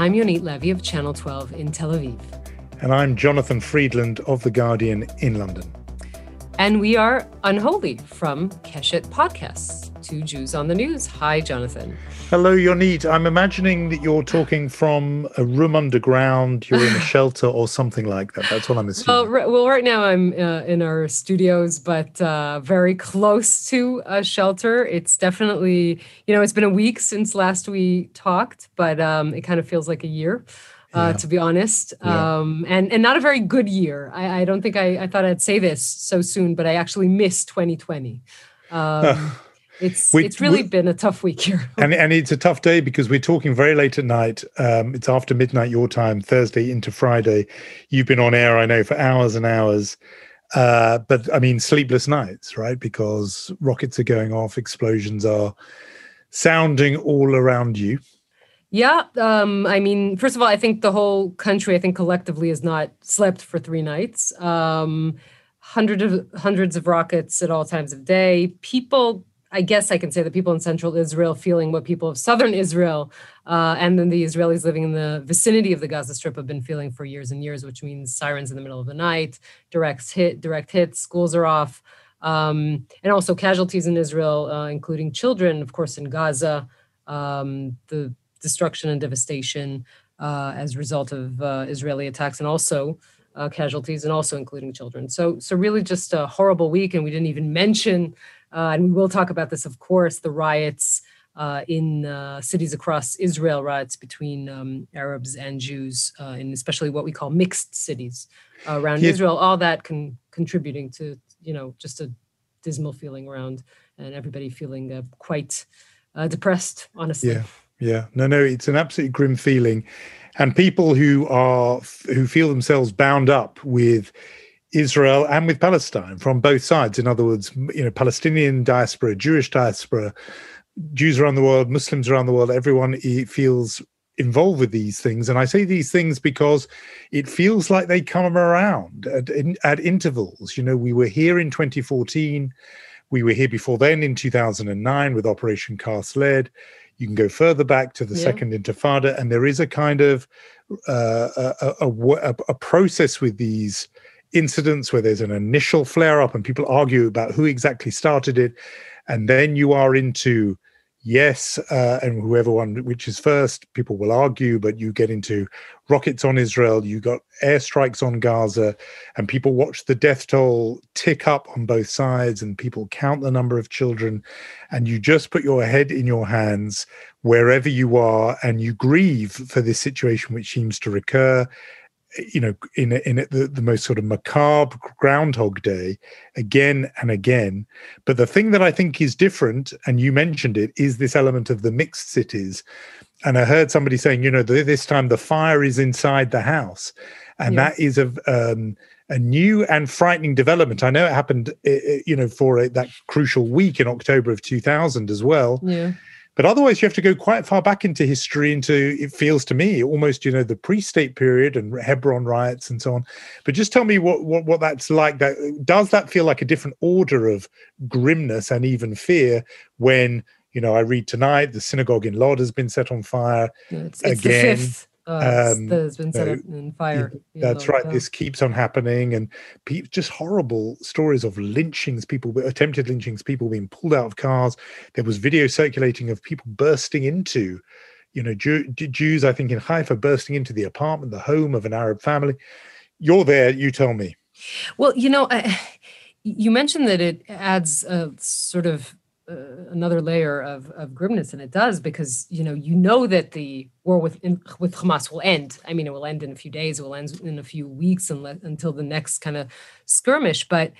I'm Yonit Levy of Channel 12 in Tel Aviv. And I'm Jonathan Freedland of The Guardian in London. And we are Unholy from Keshet Podcasts two Jews on the news. Hi, Jonathan. Hello, Yonit. I'm imagining that you're talking from a room underground. You're in a shelter or something like that. That's what I'm assuming. Well, well right now I'm uh, in our studios, but uh, very close to a shelter. It's definitely, you know, it's been a week since last we talked, but um, it kind of feels like a year. Uh, yeah. to be honest, yeah. um, and and not a very good year. I, I don't think I, I thought I'd say this so soon, but I actually missed 2020. Um, it's we, it's really we, been a tough week here. and and it's a tough day because we're talking very late at night. Um, it's after midnight your time, Thursday into Friday. You've been on air, I know, for hours and hours. Uh, but I mean, sleepless nights, right? Because rockets are going off, explosions are sounding all around you. Yeah, um, I mean, first of all, I think the whole country, I think collectively, has not slept for three nights. Um, hundreds of hundreds of rockets at all times of day. People I guess I can say the people in central Israel feeling what people of southern Israel uh, and then the Israelis living in the vicinity of the Gaza Strip have been feeling for years and years, which means sirens in the middle of the night, direct hit, direct hits, schools are off, um, and also casualties in Israel, uh, including children, of course, in Gaza, um, the destruction and devastation uh, as a result of uh, Israeli attacks, and also uh, casualties, and also including children. So, so really, just a horrible week, and we didn't even mention and we will talk about this, of course, the riots uh, in uh, cities across Israel, riots between um, Arabs and Jews, uh, in especially what we call mixed cities uh, around yeah. Israel. All that con- contributing to, you know, just a dismal feeling around and everybody feeling uh, quite depressed, honestly. Yeah, yeah. No, no, it's an absolutely grim feeling. And people who are who feel themselves bound up with Israel and with Palestine from both sides. In other words, you know, Palestinian diaspora, Jewish diaspora, Jews around the world, Muslims around the world, everyone feels involved with these things. And I say these things because it feels like they come around at, at intervals. You know, we were here in 2014. We were here before then in 2009 with Operation Cast Lead. You can go further back to the yeah. Second Intifada, and there is a kind of uh, a, a, a, a process with these incidents where there's an initial flare up and people argue about who exactly started it and then you are into yes uh, and whoever one which is first people will argue but you get into rockets on israel you got airstrikes on gaza and people watch the death toll tick up on both sides and people count the number of children and you just put your head in your hands wherever you are and you grieve for this situation which seems to recur you know, in in the, the most sort of macabre Groundhog Day again and again. But the thing that I think is different, and you mentioned it, is this element of the mixed cities. And I heard somebody saying, you know, this time the fire is inside the house, and yeah. that is a um, a new and frightening development. I know it happened, eh, eh, you know, for a, that crucial week in October of 2000 as well. Yeah. But otherwise, you have to go quite far back into history, into it feels to me almost, you know, the pre-state period and Hebron riots and so on. But just tell me what what, what that's like. That does that feel like a different order of grimness and even fear when you know I read tonight the synagogue in Lod has been set on fire it's, it's again um, that has been set up in fire. That's right. This keeps on happening, and pe- just horrible stories of lynchings, people attempted lynchings, people being pulled out of cars. There was video circulating of people bursting into, you know, Jew- Jews. I think in Haifa bursting into the apartment, the home of an Arab family. You're there. You tell me. Well, you know, I, you mentioned that it adds a sort of another layer of, of grimness, and it does because you know you know that the war with with Hamas will end. I mean, it will end in a few days, it will end in a few weeks, and until the next kind of skirmish. But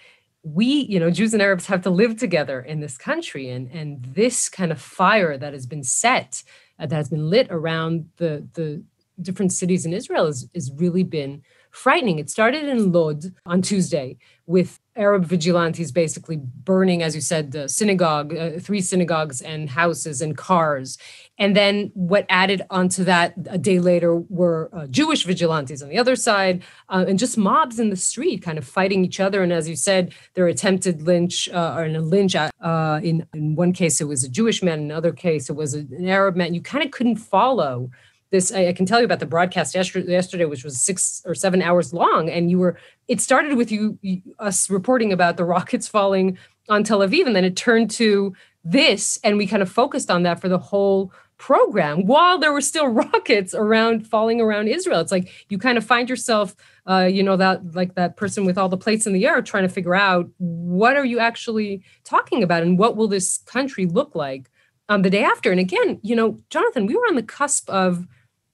we, you know, Jews and Arabs have to live together in this country, and and this kind of fire that has been set, uh, that has been lit around the the different cities in Israel, has is really been frightening. It started in Lod on Tuesday with Arab vigilantes basically burning, as you said, the synagogue, uh, three synagogues and houses and cars. And then what added onto that a day later were uh, Jewish vigilantes on the other side uh, and just mobs in the street kind of fighting each other. And as you said, there attempted lynch uh, or in a lynch. Uh, in, in one case, it was a Jewish man. In another case, it was an Arab man. You kind of couldn't follow this I, I can tell you about the broadcast yesterday, which was six or seven hours long, and you were it started with you, you us reporting about the rockets falling on Tel Aviv, and then it turned to this, and we kind of focused on that for the whole program while there were still rockets around falling around Israel. It's like you kind of find yourself, uh, you know, that like that person with all the plates in the air trying to figure out what are you actually talking about and what will this country look like um, the day after. And again, you know, Jonathan, we were on the cusp of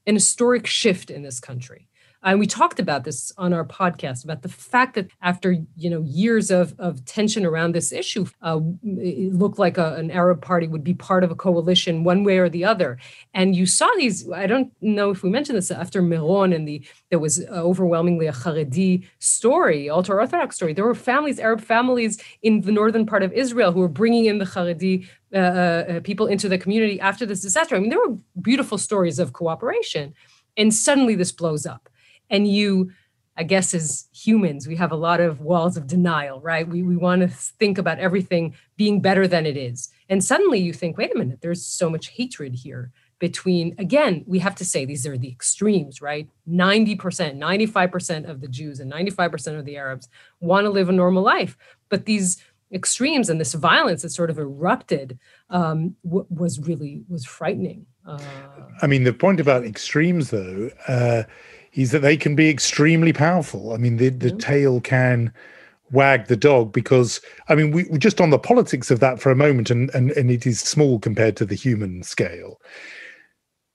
an historic shift in this country. And we talked about this on our podcast about the fact that after you know years of, of tension around this issue uh, it looked like a, an arab party would be part of a coalition one way or the other. And you saw these i don't know if we mentioned this after Meron and the there was overwhelmingly a Haredi story ultra orthodox story. There were families arab families in the northern part of israel who were bringing in the Haredi uh, uh, people into the community after this disaster. I mean there were beautiful stories of cooperation and suddenly this blows up. And you i guess as humans we have a lot of walls of denial right? We, we want to think about everything being better than it is. And suddenly you think wait a minute there's so much hatred here between again we have to say these are the extremes right? 90% 95% of the jews and 95% of the arabs want to live a normal life. But these extremes and this violence that sort of erupted um, w- was really was frightening uh, i mean the point about extremes though uh, is that they can be extremely powerful. I mean, the, the mm-hmm. tail can wag the dog because I mean we just on the politics of that for a moment and, and and it is small compared to the human scale.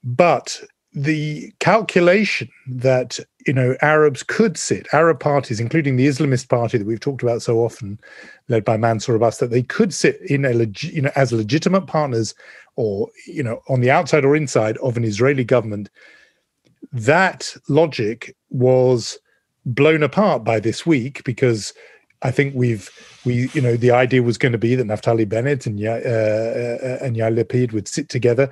But the calculation that you know Arabs could sit, Arab parties, including the Islamist party that we've talked about so often, led by Mansour Abbas, that they could sit in a leg- you know as legitimate partners, or you know on the outside or inside of an Israeli government. That logic was blown apart by this week because I think we've we you know the idea was going to be that Naftali Bennett and uh, uh, and Yair Lapid would sit together,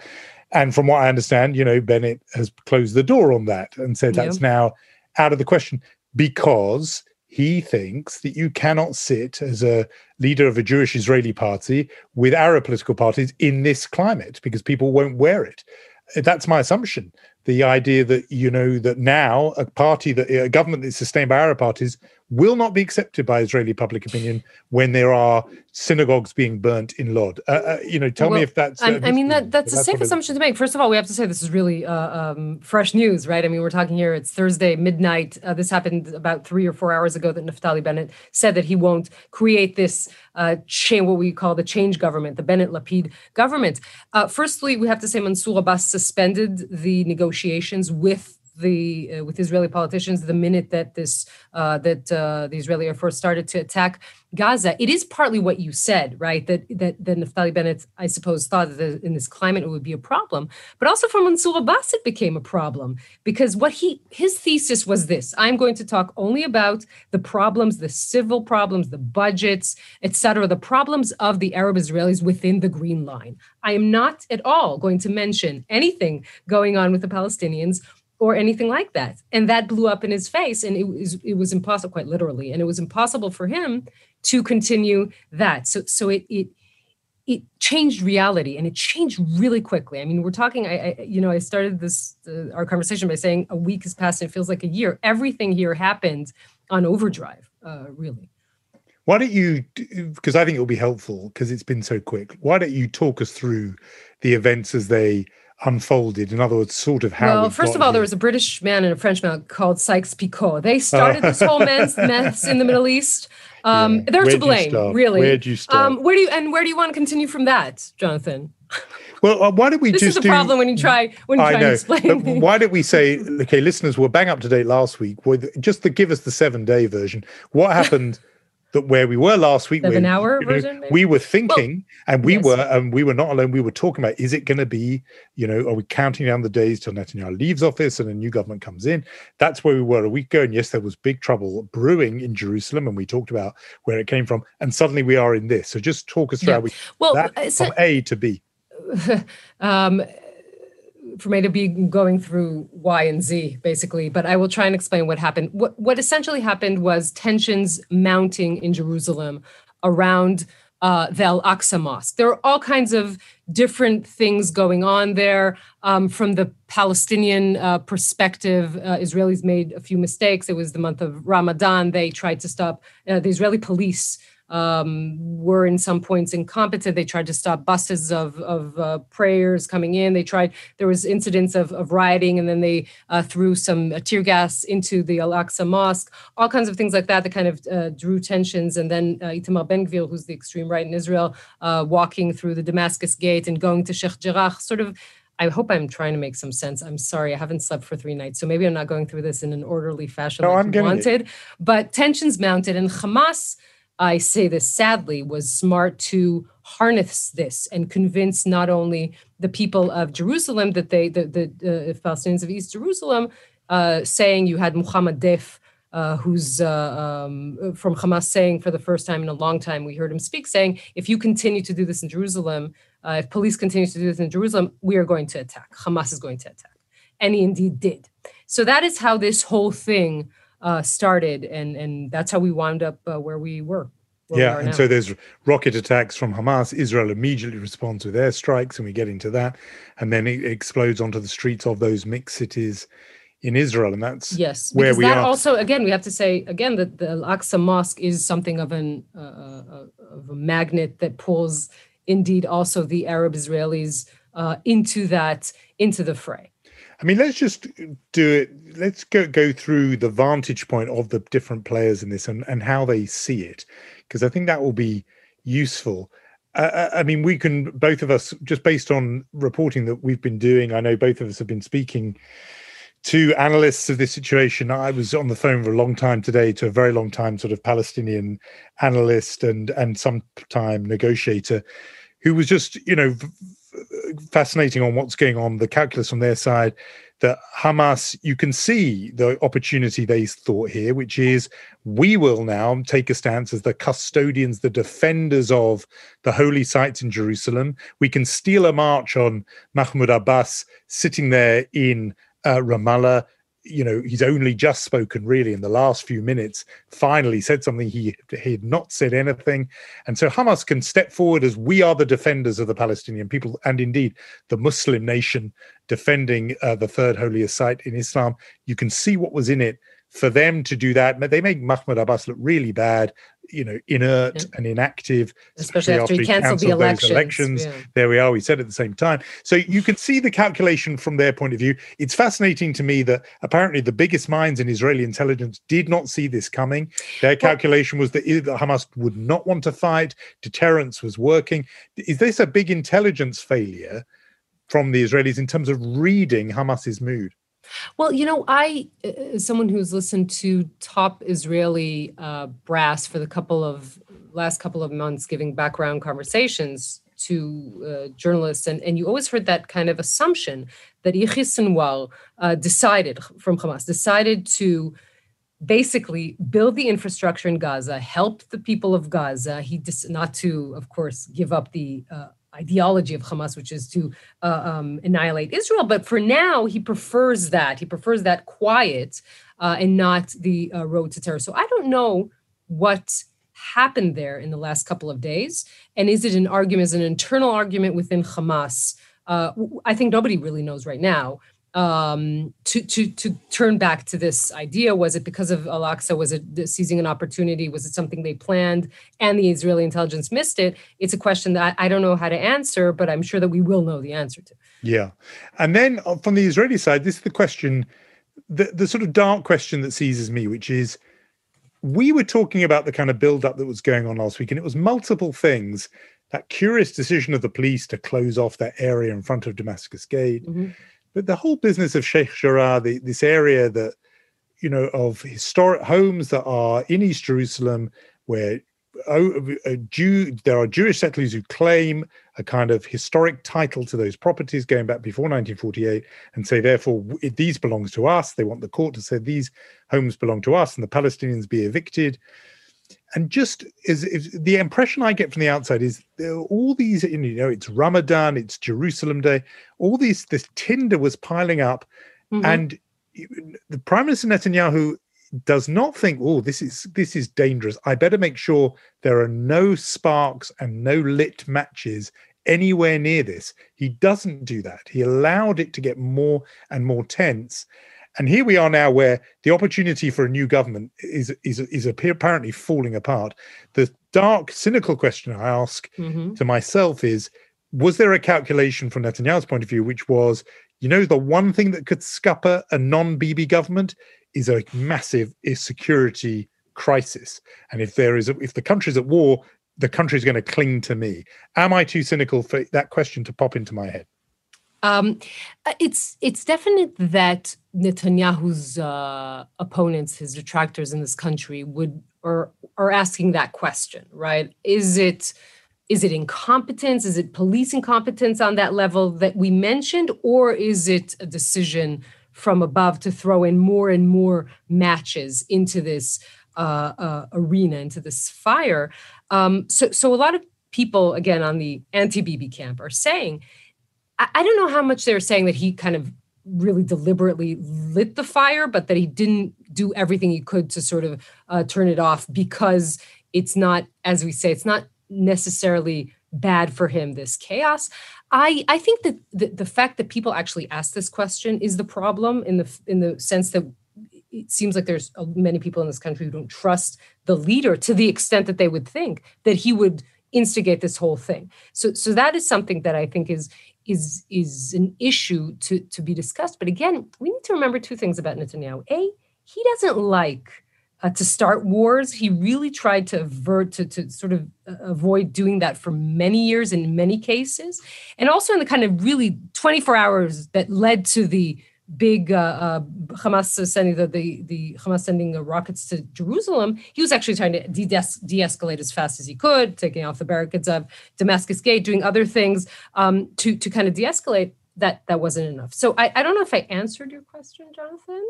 and from what I understand, you know Bennett has closed the door on that and said yeah. that's now out of the question because he thinks that you cannot sit as a leader of a Jewish Israeli party with Arab political parties in this climate because people won't wear it. That's my assumption the idea that you know that now a party that a government that's sustained by Arab parties will not be accepted by Israeli public opinion when there are synagogues being burnt in Lod. Uh, uh, you know, tell well, me if that's. Uh, I mean, that that's a safe assumption to make. First of all, we have to say this is really uh, um, fresh news, right? I mean, we're talking here. It's Thursday midnight. Uh, this happened about three or four hours ago. That Naftali Bennett said that he won't create this uh, change, what we call the change government, the Bennett Lapid government. firstly, we have to say Mansour Abbas suspended the negotiations with the uh, with Israeli politicians the minute that this uh, that uh, the Israeli Air Force started to attack Gaza. It is partly what you said, right? That that that Naftali Bennett, I suppose, thought that in this climate it would be a problem, but also for Mansour Abbas it became a problem because what he his thesis was this: I'm going to talk only about the problems, the civil problems, the budgets, etc., the problems of the Arab Israelis within the Green Line. I am not at all going to mention anything going on with the Palestinians or anything like that. And that blew up in his face. And it was it was impossible, quite literally, and it was impossible for him to continue that. So so it it it changed reality and it changed really quickly. I mean, we're talking. I, I you know I started this uh, our conversation by saying a week has passed and it feels like a year. Everything here happened on overdrive, uh, really. Why don't you? Because I think it will be helpful because it's been so quick. Why don't you talk us through the events as they unfolded? In other words, sort of how. Well, first of all, here. there was a British man and a French man called Sykes-Picot. They started this whole mess, mess in the Middle East. Um, yeah. They're Where'd to blame, really. Where do you start? Um, where do you and where do you want to continue from that, Jonathan? Well, uh, why don't we this just? This is the problem when you try when you I try know, to explain. why don't we say, okay, listeners were bang up to date last week with just to give us the seven day version. What happened? That where we were last week, seven hour version. Know, we were thinking, well, and we yes. were, and we were not alone. We were talking about: is it going to be, you know, are we counting down the days till Netanyahu leaves office and a new government comes in? That's where we were a week ago. And yes, there was big trouble brewing in Jerusalem, and we talked about where it came from. And suddenly we are in this. So just talk us through yeah. how we well that, uh, so, from A to B. um, for me to be going through Y and Z basically, but I will try and explain what happened. What what essentially happened was tensions mounting in Jerusalem around uh, the Al Aqsa Mosque. There are all kinds of different things going on there. Um, from the Palestinian uh, perspective, uh, Israelis made a few mistakes. It was the month of Ramadan. They tried to stop uh, the Israeli police um, were in some points incompetent. They tried to stop buses of, of uh, prayers coming in. They tried, there was incidents of, of rioting, and then they uh, threw some uh, tear gas into the Al-Aqsa Mosque, all kinds of things like that that kind of uh, drew tensions. And then uh, Itamar Ben-Gvir, who's the extreme right in Israel, uh, walking through the Damascus Gate and going to Sheikh Jarrah, sort of I hope I'm trying to make some sense. I'm sorry, I haven't slept for three nights, so maybe I'm not going through this in an orderly fashion no, like I'm you wanted. It. But tensions mounted, and Hamas I say this sadly, was smart to harness this and convince not only the people of Jerusalem that they, the, the uh, Palestinians of East Jerusalem, uh, saying you had Muhammad Deif, uh, who's uh, um, from Hamas, saying for the first time in a long time, we heard him speak, saying, if you continue to do this in Jerusalem, uh, if police continue to do this in Jerusalem, we are going to attack. Hamas is going to attack. And he indeed did. So that is how this whole thing uh, started, and and that's how we wound up uh, where we were. Where yeah, we and now. so there's rocket attacks from Hamas. Israel immediately responds with airstrikes, and we get into that, and then it explodes onto the streets of those mixed cities in Israel, and that's yes. Where we that are. also again we have to say again that the Al-Aqsa Mosque is something of an uh, uh, of a magnet that pulls indeed also the Arab Israelis uh, into that into the fray. I mean, let's just do it. Let's go go through the vantage point of the different players in this and, and how they see it, because I think that will be useful. Uh, I mean, we can both of us, just based on reporting that we've been doing. I know both of us have been speaking to analysts of this situation. I was on the phone for a long time today to a very long time sort of Palestinian analyst and and sometime negotiator who was just you know fascinating on what's going on, the calculus on their side, that Hamas, you can see the opportunity they thought here, which is we will now take a stance as the custodians, the defenders of the holy sites in Jerusalem. We can steal a march on Mahmoud Abbas sitting there in uh, Ramallah you know he's only just spoken really in the last few minutes finally said something he, he had not said anything. And so hamas can step forward as we are the defenders of the palestinian people and indeed the muslim nation defending uh, the third holiest site in islam. You can see what was in it. For them to do that they make mahmoud abbas look really bad you know inert yeah. and inactive especially, after, he canceled, canceled the elections, elections. Yeah. there we are we said at the same time so you can see the calculation from their point of view it's fascinating to me that apparently the biggest minds in israeli intelligence did not see this coming their calculation was that hamas would not want to fight deterrence was working is this a big intelligence failure from the israelis in terms of reading hamas's mood well, you know, I, as uh, uh, someone who's listened to top Israeli uh, brass for the couple of last couple of months, giving background conversations to uh, journalists, and, and you always heard that kind of assumption that Yahya Sinwar uh, decided from Hamas decided to basically build the infrastructure in Gaza, help the people of Gaza. He dis- not to, of course, give up the uh, ideology of Hamas, which is to uh, um, annihilate Israel. But for now, he prefers that. He prefers that quiet uh, and not the uh, road to terror. So I don't know what happened there in the last couple of days. And is it an argument, is an internal argument within Hamas? Uh, I think nobody really knows right now um, to to to turn back to this idea? Was it because of Al-Aqsa? Was it seizing an opportunity? Was it something they planned and the Israeli intelligence missed it? It's a question that I, don't know how to answer, but I'm sure that we will know the answer to. Yeah, and then uh, from the Israeli side, this is the question, the the sort of dark question that seizes me, which is. We were talking about the kind of build up that was going on last week, and it was multiple things. That curious decision of the police to close off that area in front of Damascus Gate, mm-hmm but the whole business of Sheikh Jarrah, the, this area that, you know, of historic homes that are in East Jerusalem where oh, Jew, there are Jewish settlers who claim a kind of historic title to those properties going back before 1948 and say, therefore, these belongs to us. They want the court to say these homes belong to us and the Palestinians be evicted and just is, the impression I get from the outside is all these, you know, it's Ramadan, it's Jerusalem Day, all these, this tinder was piling up, mm-hmm. and the Prime Minister Netanyahu does not think, oh, this is this is dangerous. I better make sure there are no sparks and no lit matches anywhere near this. He doesn't do that. He allowed it to get more and more tense. And here we are now, where the opportunity for a new government is is is apparently falling apart. The dark, cynical question I ask mm-hmm. to myself is: Was there a calculation from Netanyahu's point of view, which was, you know, the one thing that could scupper a non-Bibi government is a massive security crisis, and if there is, a, if the country's at war, the country's going to cling to me. Am I too cynical for that question to pop into my head? Um, uh, it's it's definite that Netanyahu's uh, opponents, his detractors in this country, would or are asking that question, right? Is it is it incompetence? Is it police incompetence on that level that we mentioned, or is it a decision from above to throw in more and more matches into this uh, uh, arena, into this fire? Um, so, so a lot of people, again, on the anti-Bibi camp, are saying I, don't know how much they're saying that he kind of really deliberately lit the fire, but that he didn't do everything he could to sort of uh, turn it off because it's not, as we say, it's not necessarily bad for him this chaos. I i think that the, the fact that people actually ask this question is the problem in the in the sense that it seems like there's many people in this country who don't trust the leader to the extent that they would think that he would instigate this whole thing. So so that is something that i think is is is an issue to to be discussed. But again, we need to remember two things about Netanyahu. A, he doesn't like uh, to start wars. He really tried to avert to to sort of uh, avoid doing that for many years in many cases, and also in the kind of really 24 hours that led to the big uh, uh, Hamas sending the, the, the Hamas sending rockets to Jerusalem, he was actually trying to de- de-escalate as fast as he could, taking off the barricades of Damascus Gate, doing other things um, to to kind of de-escalate. That that wasn't enough. So I, I don't know if I answered your question, Jonathan.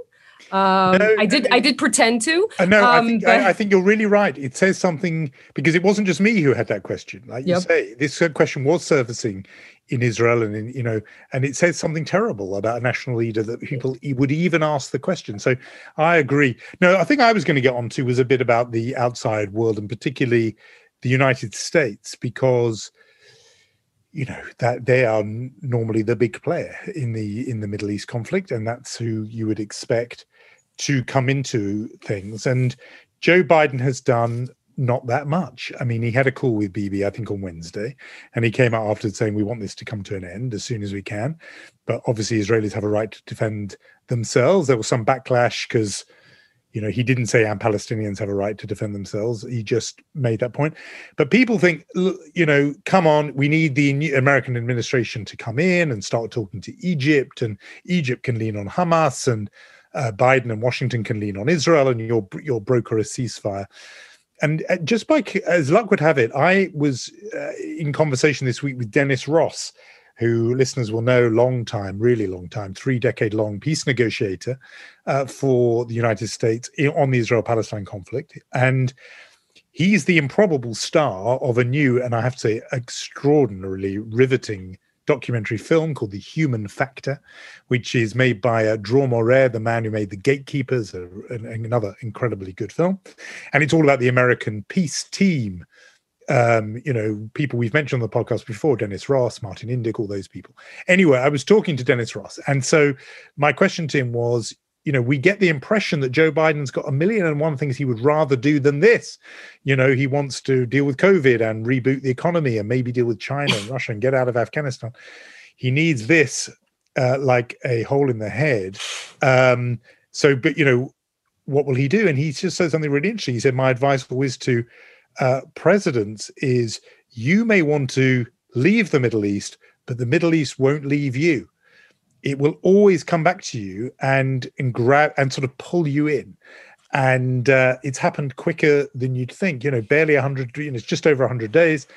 Um, no, I did. I did pretend to. Uh, no, um, I, think, but... I, I, think you're really right. It says something because it wasn't just me who had that question. Like you yep. say, this question was surfacing in Israel, and in, you know, and it says something terrible about a national leader that people would even ask the question. So I agree. No, I think I was going to get onto was a bit about the outside world, and particularly the United States, because you know that they are normally the big player in the in the Middle East conflict, and that's who you would expect to come into things. And Joe Biden has done not that much. I mean, he had a call with Bibi, I think, on Wednesday, and he came out after saying we want this to come to an end as soon as we can. But obviously, Israelis have a right to defend themselves. There was some backlash because, you know, he didn't say and Palestinians have a right to defend themselves. He just made that point. But people think, you know, come on, we need the American administration to come in and start talking to Egypt, and Egypt can lean on Hamas and. Uh, Biden and Washington can lean on Israel, and you'll you'll broker a ceasefire and uh, just by as luck would have it, I was uh, in conversation this week with Dennis Ross, who listeners will know, long time, really long time, three decade long peace negotiator uh, for the United States on the Israel Palestine conflict, and he's the improbable star of a new and I have to say extraordinarily riveting documentary film called The Human Factor, which is made by uh, Dror Moreh, the man who made The Gatekeepers, uh, another incredibly good film. And it's all about the American peace team. Um, you know, people we've mentioned on the podcast before, Dennis Ross, Martin Indyk, all those people. Anyway, I was talking to Dennis Ross. And so my question to him was, you know, we get the impression that Joe Biden's got a million and one things he would rather do than this. You know, he wants to deal with COVID and reboot the economy and maybe deal with China and Russia and get out of Afghanistan. He needs this uh, like a hole in the head. Um, so, but you know, what will he do? And he just said something really interesting. He said, "My advice was to uh, presidents is you may want to leave the Middle East, but the Middle East won't leave you." it will always come back to you and and grab and sort of pull you in and uh, it's happened quicker than you'd think you know barely 100 you know it's just over 100 days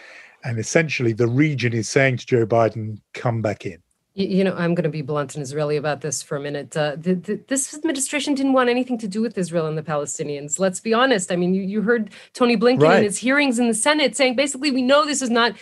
and essentially the region is saying to joe biden come back in you know, I'm going to be blunt and Israeli about this for a minute. Uh, the, the, this administration didn't want anything to do with Israel and the Palestinians. Let's be honest. I mean, you, you heard Tony Blinken right. in his hearings in the Senate saying basically, we know this is not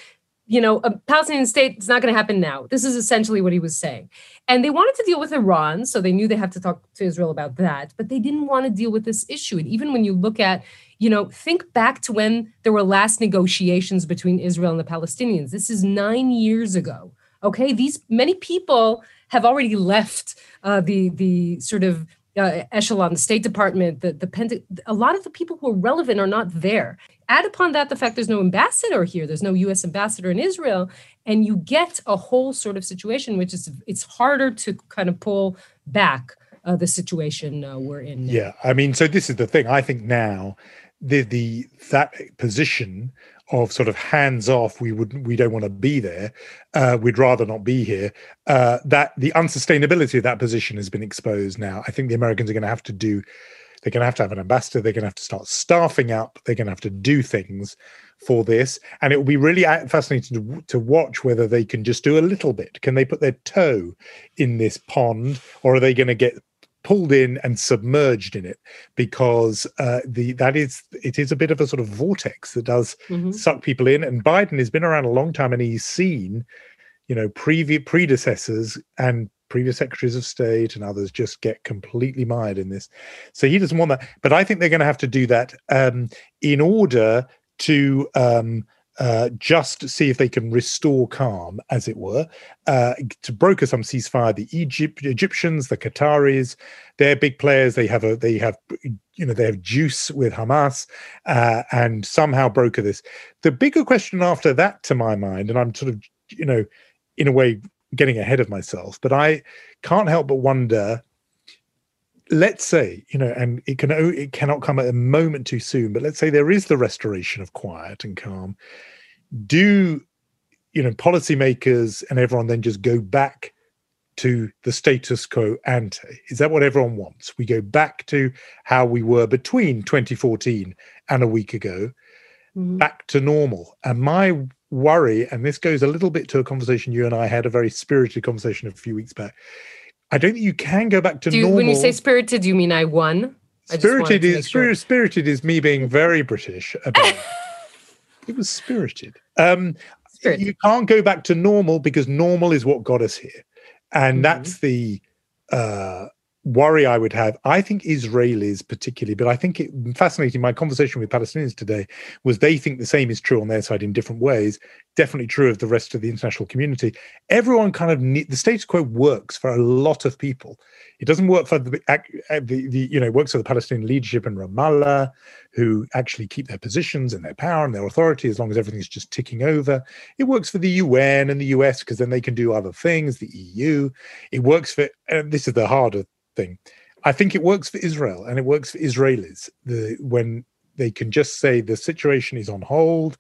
you know, a Palestinian state is not going to happen now. This is essentially what he was saying. And they wanted to deal with Iran, so they knew they had to talk to Israel about that, but they didn't want to deal with this issue. And even when you look at, you know, think back to when there were last negotiations between Israel and the Palestinians. This is nine years ago. Okay, these many people have already left uh, the the sort of uh, echelon, the State Department, the the. A lot of the people who are relevant are not there. Add upon that the fact there's no ambassador here, there's no U.S. ambassador in Israel, and you get a whole sort of situation which is it's harder to kind of pull back uh, the situation uh, we're in. Now. Yeah, I mean, so this is the thing. I think now the the that position of sort of hands off we would we don't want to be there uh, we'd rather not be here uh, that the unsustainability of that position has been exposed now i think the americans are going to have to do they're going to have to have an ambassador. They're going to have to start staffing up. They're going to have to do things for this. And it will be really fascinating to, to watch whether they can just do a little bit. Can they put their toe in this pond or are they going to get pulled in and submerged in it because uh, the that is it is a bit of a sort of vortex that does mm-hmm. suck people in and biden has been around a long time and he's seen you know previous predecessors and previous secretaries of state and others just get completely mired in this. So he doesn't want that. But I think they're going to have to do that um, in order to um, uh, just see if they can restore calm, as it were, uh, to broker some ceasefire. The Egypt, Egyptians, the Qataris, they're big players. They have a they have you know they have juice with Hamas, uh, and somehow broker this. The bigger question after that, to my mind, and I'm sort of you know in a way getting ahead of myself, but I can't help but wonder. Let's say, you know, and it can it cannot come at a moment too soon, but let's say there is the restoration of quiet and calm. Do you know policymakers and everyone then just go back to the status quo ante? Is that what everyone wants? We go back to how we were between 2014 and a week ago, mm-hmm. back to normal. And my worry, and this goes a little bit to a conversation you and I had, a very spirited conversation a few weeks back. I don't think you can go back to you, normal. When you say spirited, you mean I won? Spirited is sure. spirited is me being very British about. it was spirited. Um, spirited. You can't go back to normal because normal is what got us here, and mm-hmm. that's the uh, worry I would have. I think Israelis particularly, but I think it fascinating. My conversation with Palestinians today was they think the same is true on their side in different ways. Definitely true of the rest of the international community. Everyone kind of need, the status quo works for a lot of people. It doesn't work for the, uh, the, the you know works for the Palestinian leadership in Ramallah, who actually keep their positions and their power and their authority as long as everything's just ticking over. It works for the UN and the US because then they can do other things. The EU. It works for. And this is the harder thing. I think it works for Israel and it works for Israelis. The when they can just say the situation is on hold,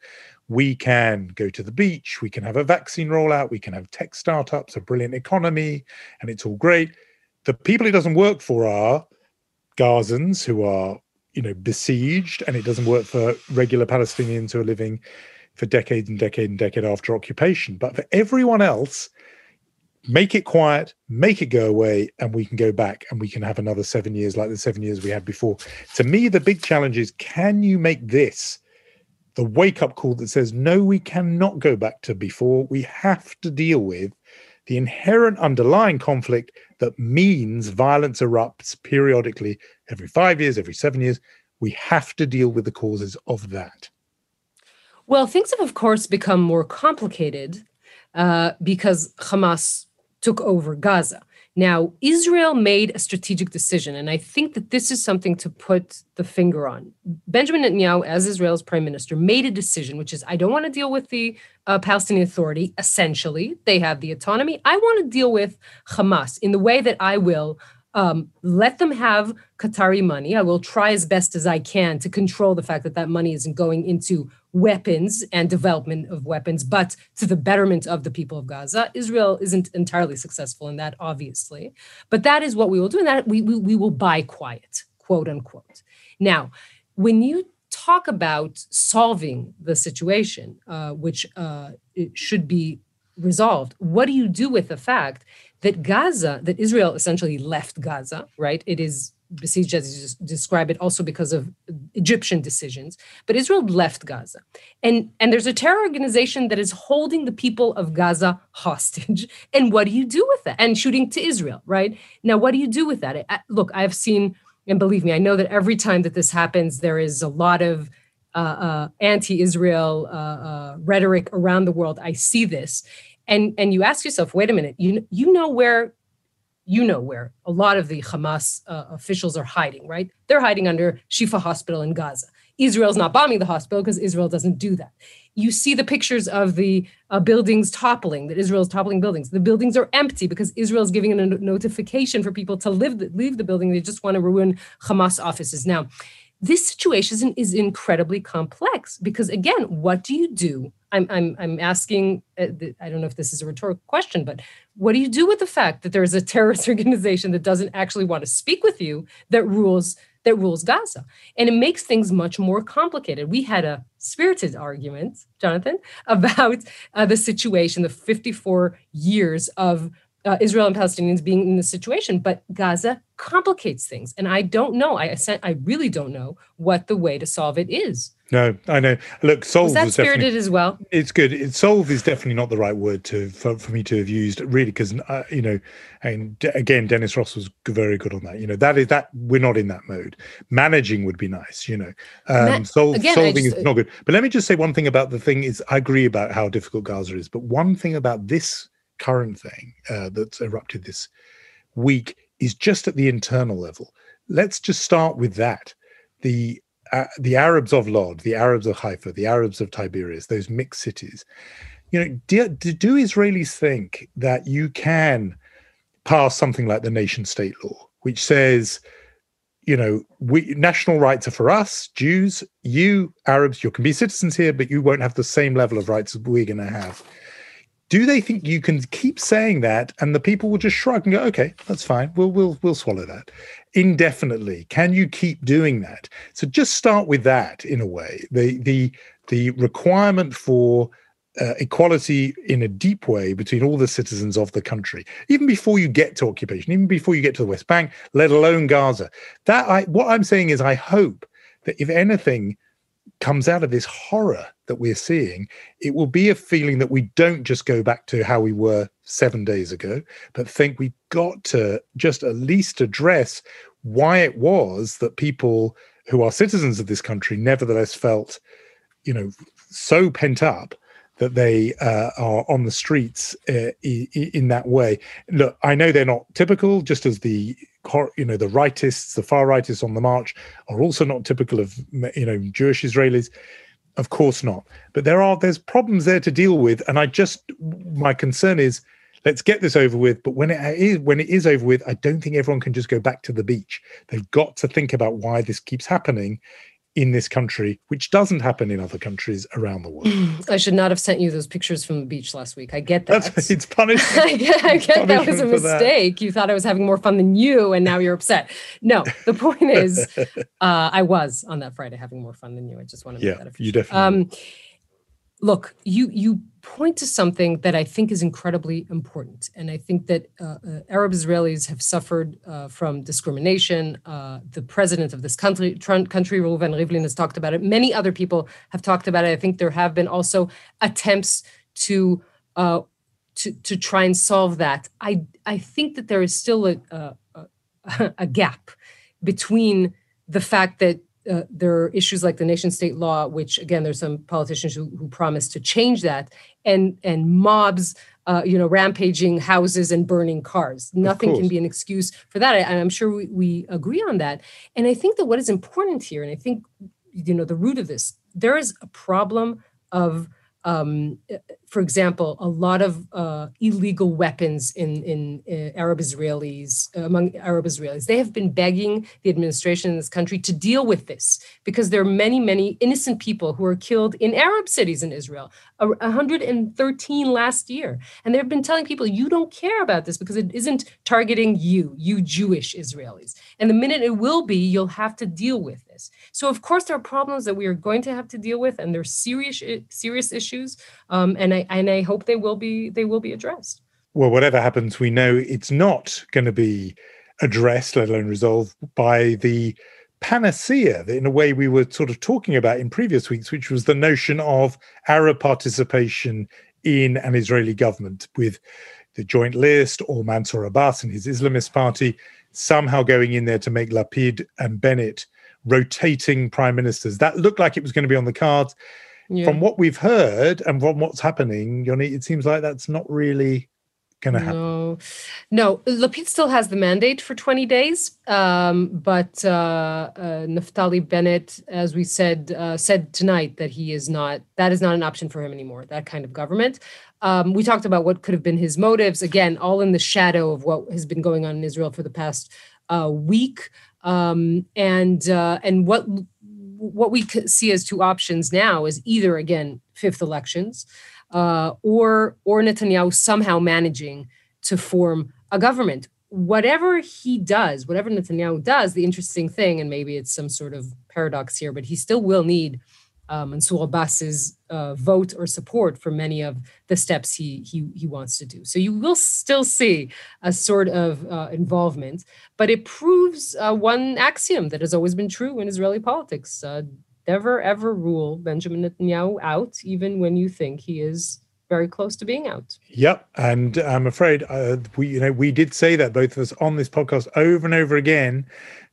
we can go to the beach, we can have a vaccine rollout, we can have tech startups, a brilliant economy, and it's all great. The people it doesn't work for are Gazans who are, you know, besieged, and it doesn't work for regular Palestinians who are living for decades and decade and decade after occupation. But for everyone else, make it quiet, make it go away, and we can go back and we can have another seven years like the seven years we had before. To me, the big challenge is can you make this the wake up call that says, no, we cannot go back to before? We have to deal with the inherent underlying conflict that means violence erupts periodically every five years, every seven years. We have to deal with the causes of that. Well, things have, of course, become more complicated uh, because Hamas took over Gaza. Now, Israel made a strategic decision, and I think that this is something to put the finger on. Benjamin Netanyahu, as Israel's prime minister, made a decision, which is I don't want to deal with the uh, Palestinian Authority, essentially. They have the autonomy. I want to deal with Hamas in the way that I will um, let them have Qatari money. I will try as best as I can to control the fact that that money isn't going into weapons and development of weapons, but to the betterment of the people of Gaza. Israel isn't entirely successful in that, obviously, but that is what we will do, and that we, we, we will buy quiet, quote unquote. Now, when you talk about solving the situation, uh, which uh, should be resolved, what do you do with the fact that Gaza, that Israel essentially left Gaza, right? It is besieged as you describe it also because of Egyptian decisions, but Israel left Gaza. And, and there's a terror organization that is holding the people of Gaza hostage. And what do you do with that? And shooting to Israel, right? Now, what do you do with that? I, look, I've seen, and believe me, I know that every time that this happens, there is a lot of uh, uh, anti-Israel uh, uh rhetoric around the world. I see this, and and you ask yourself, wait a minute, you you know where you know where a lot of the Hamas uh, officials are hiding, right? They're hiding under Shifa Hospital in Gaza. Israel's not bombing the hospital because Israel doesn't do that. You see the pictures of the uh, buildings toppling, that Israel is toppling buildings. The buildings are empty because Israel is giving a notification for people to live, leave the building. They just want to ruin Hamas offices. Now, this situation is incredibly complex because, again, what do you do I'm I'm I'm asking. Uh, I don't know if this is a rhetorical question, but what do you do with the fact that there is a terrorist organization that doesn't actually want to speak with you that rules that rules Gaza, and it makes things much more complicated. We had a spirited argument, Jonathan, about uh, the situation, the 54 years of uh, Israel and Palestinians being in this situation, but Gaza complicates things, and I don't know. I I really don't know what the way to solve it is. No, I know. Look, solve was that spirited as well. It's good. It, solve is definitely not the right word to for, for me to have used, really, because uh, you know, and again, Dennis Ross was very good on that. You know, that is that we're not in that mode. Managing would be nice. You know, um, solve, again, solving just, is not good. But let me just say one thing about the thing is, I agree about how difficult Gaza is, but one thing about this current thing uh, that's erupted this week is just at the internal level. Let's just start with that. The uh, the Arabs of Lod, the Arabs of Haifa, the Arabs of Tiberias, those mixed cities. You know, do, do Israelis think that you can pass something like the nation state law, which says, you know, we national rights are for us, Jews, you Arabs, you can be citizens here, but you won't have the same level of rights as we're going to have do they think you can keep saying that and the people will just shrug and go okay that's fine. We'll we'll we'll swallow that. Indefinitely. Can you keep doing that? So just start with that in a way. The the the requirement for uh, equality in a deep way between all the citizens of the country even before you get to occupation even before you get to the west bank let alone gaza. That i what i'm saying is i hope that if anything comes out of this horror that we're seeing, it will be a feeling that we don't just go back to how we were seven days ago, but think we've got to just at least address why it was that people who are citizens of this country nevertheless felt, you know, so pent up that they uh, are on the streets uh, in that way. Look, I know they're not typical, just as the you know the rightists, the far rightists on the march are also not typical of you know Jewish Israelis. Of course not. But there are there's problems there to deal with, and I just my concern is let's get this over with. But when it is when it is over with, I don't think everyone can just go back to the beach. They've got to think about why this keeps happening in this country, which doesn't happen in other countries around the world. I should not have sent you those pictures from the beach last week. I get that. That's, it's punishment. I get, I get that was a mistake. That. You thought I was having more fun than you, and now you're upset. No, the point is, uh, I was on that Friday having more fun than you. I just want to make yeah, that you definitely. Um, look, you you point to something that I think is incredibly important. And I think that uh, uh, Arab Israelis have suffered uh, from discrimination. Uh, the president of this country, country, Reuven Rivlin, has talked about it. Many other people have talked about it. I think there have been also attempts to uh, to, to try and solve that. I, I think that there is still a, a, a gap between the fact that uh, there are issues like the nation state law, which again, there's some politicians who, who promise to change that, and and mobs, uh, you know, rampaging houses and burning cars. Nothing can be an excuse for that. I, am sure we, we agree on that. And I think that what is important here, and I think you know, the root of this, there is a problem of um, for example, a lot of uh, illegal weapons in in uh, Arab Israelis among Arab Israelis. They have been begging the administration in this country to deal with this because there are many many innocent people who are killed in Arab cities in Israel. 113 last year, and they've been telling people you don't care about this because it isn't targeting you, you Jewish Israelis. And the minute it will be, you'll have to deal with this. So of course there are problems that we are going to have to deal with, and there's serious serious issues. Um, and I and I hope they will be they will be addressed. Well, whatever happens, we know it's not going to be addressed, let alone resolved, by the panacea that in a way we were sort of talking about in previous weeks, which was the notion of Arab participation in an Israeli government with the joint list or Mansour Abbas and his Islamist party somehow going in there to make Lapid and Bennett rotating prime ministers. That looked like it was going to be on the cards. Yeah. From what we've heard and from what's happening, Yoni, it seems like that's not really going to happen. No, no. Lapid still has the mandate for 20 days, um, but uh, uh, Naftali Bennett, as we said, uh, said tonight that he is not. That is not an option for him anymore. That kind of government. Um, we talked about what could have been his motives. Again, all in the shadow of what has been going on in Israel for the past uh, week, um, and uh, and what what we see as two options now is either again fifth elections, uh, or or Netanyahu somehow managing to form a government. Whatever he does, whatever Netanyahu does, the interesting thing, and maybe it's some sort of paradox here, but he still will need um, Mansour Abbas's uh, vote or support for many of the steps he, he he wants to do. So you will still see a sort of uh, involvement, but it proves uh, one axiom that has always been true in Israeli politics: uh, never ever rule Benjamin Netanyahu out, even when you think he is very close to being out. Yep, and I'm afraid uh, we you know we did say that both of us on this podcast over and over again.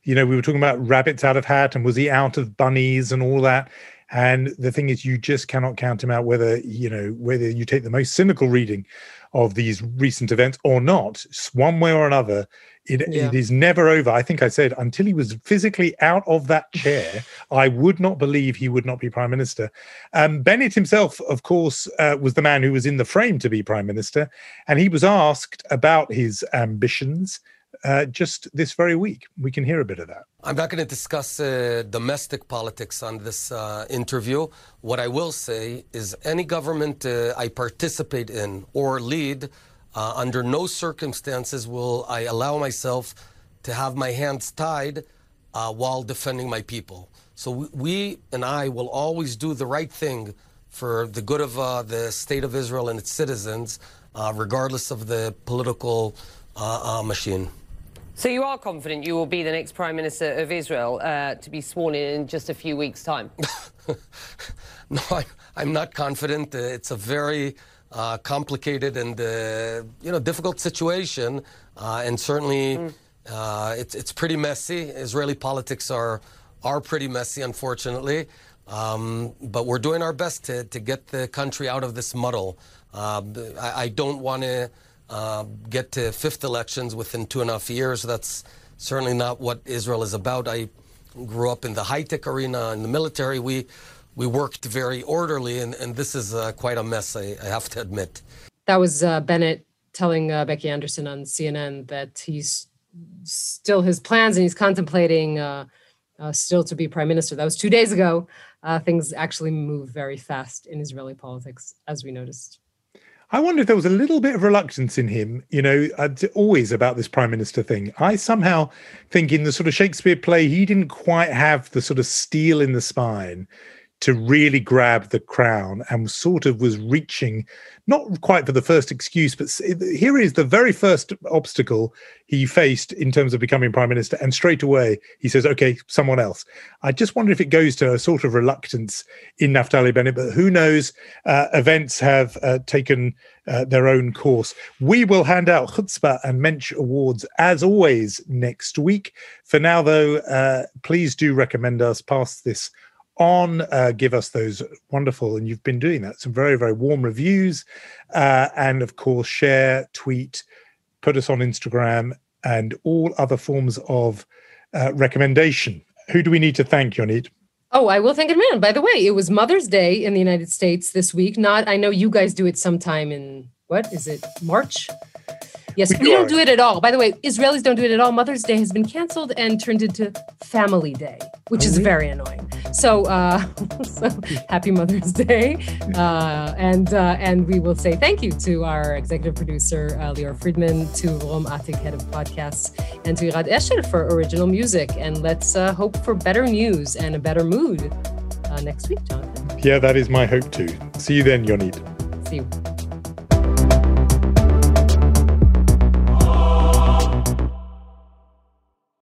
You know, we were talking about rabbits out of hat and was he out of bunnies and all that and the thing is, you just cannot count him out whether you know whether you take the most cynical reading of these recent events or not. One way or another, it, yeah. it is never over. I think I said until he was physically out of that chair, I would not believe he would not be prime minister. Um, Bennett himself, of course, uh, was the man who was in the frame to be prime minister, and he was asked about his ambitions uh, just this very week. We can hear a bit of that. I'm not going to discuss uh, domestic politics on this uh, interview. What I will say is any government uh, I participate in or lead, uh, under no circumstances will I allow myself to have my hands tied uh, while defending my people. So we and I will always do the right thing for the good of the state of Israel and its citizens, regardless of the political machine. So you are confident you will be the next Prime Minister of Israel uh, to be sworn in in just a few weeks' time? no, I, am not confident. Uh, it's a very uh, complicated and uh, you know difficult situation, uh, and certainly mm. it's it's pretty messy. Israeli politics are are pretty messy, unfortunately. Um, but we're doing our best to, to get the country out of this muddle. I, I don't want to uh, get to fifth elections within two and a half years. That's certainly not what Israel is about. I grew up in the high tech arena, in the military. We we worked very orderly, and, and this is uh, quite a mess, I, I, have to admit. That was uh, Bennett telling uh, Becky Anderson on CNN that he's still his plans and he's contemplating uh, uh, still to be prime minister. That was two days ago. things actually move very fast in Israeli politics, as we noticed. I wonder if there was a little bit of reluctance in him, you know, uh, always about this prime minister thing. I somehow think in the sort of Shakespeare play, he didn't quite have the sort of steel in the spine to really grab the crown and sort of was reaching not quite for the first excuse but here is the very first obstacle he faced in terms of becoming prime minister and straight away he says okay someone else. I just wonder if it goes to a sort of reluctance in naftali bennett but who knows? Uh, events have uh, taken uh, their own course. We will hand out chutzpah and mensch awards as always next week. For now though uh, please do recommend us past this on, uh, give us those wonderful, and you've been doing that, some very, very warm reviews. Uh, and of course, share, tweet, put us on Instagram, and all other forms of uh, recommendation. Who do we need to thank, Yonit? Oh, I will thank it, man. By the way, it was Mother's Day in the United States this week. Not, I know you guys do it sometime in what is it, March? Yes, we, we don't do it at all. By the way, Israelis don't do it at all. Mother's Day has been canceled and turned into Family Day, which is very annoying. So, uh, so happy Mother's Day, uh, and uh, and we will say thank you to our executive producer uh, Lior Friedman, to Rom Atik, head of podcasts, and to Irad Esher for original music. And let's uh, hope for better news and a better mood uh, next week, Jonathan. Yeah, that is my hope too. See you then, Yonit. See you.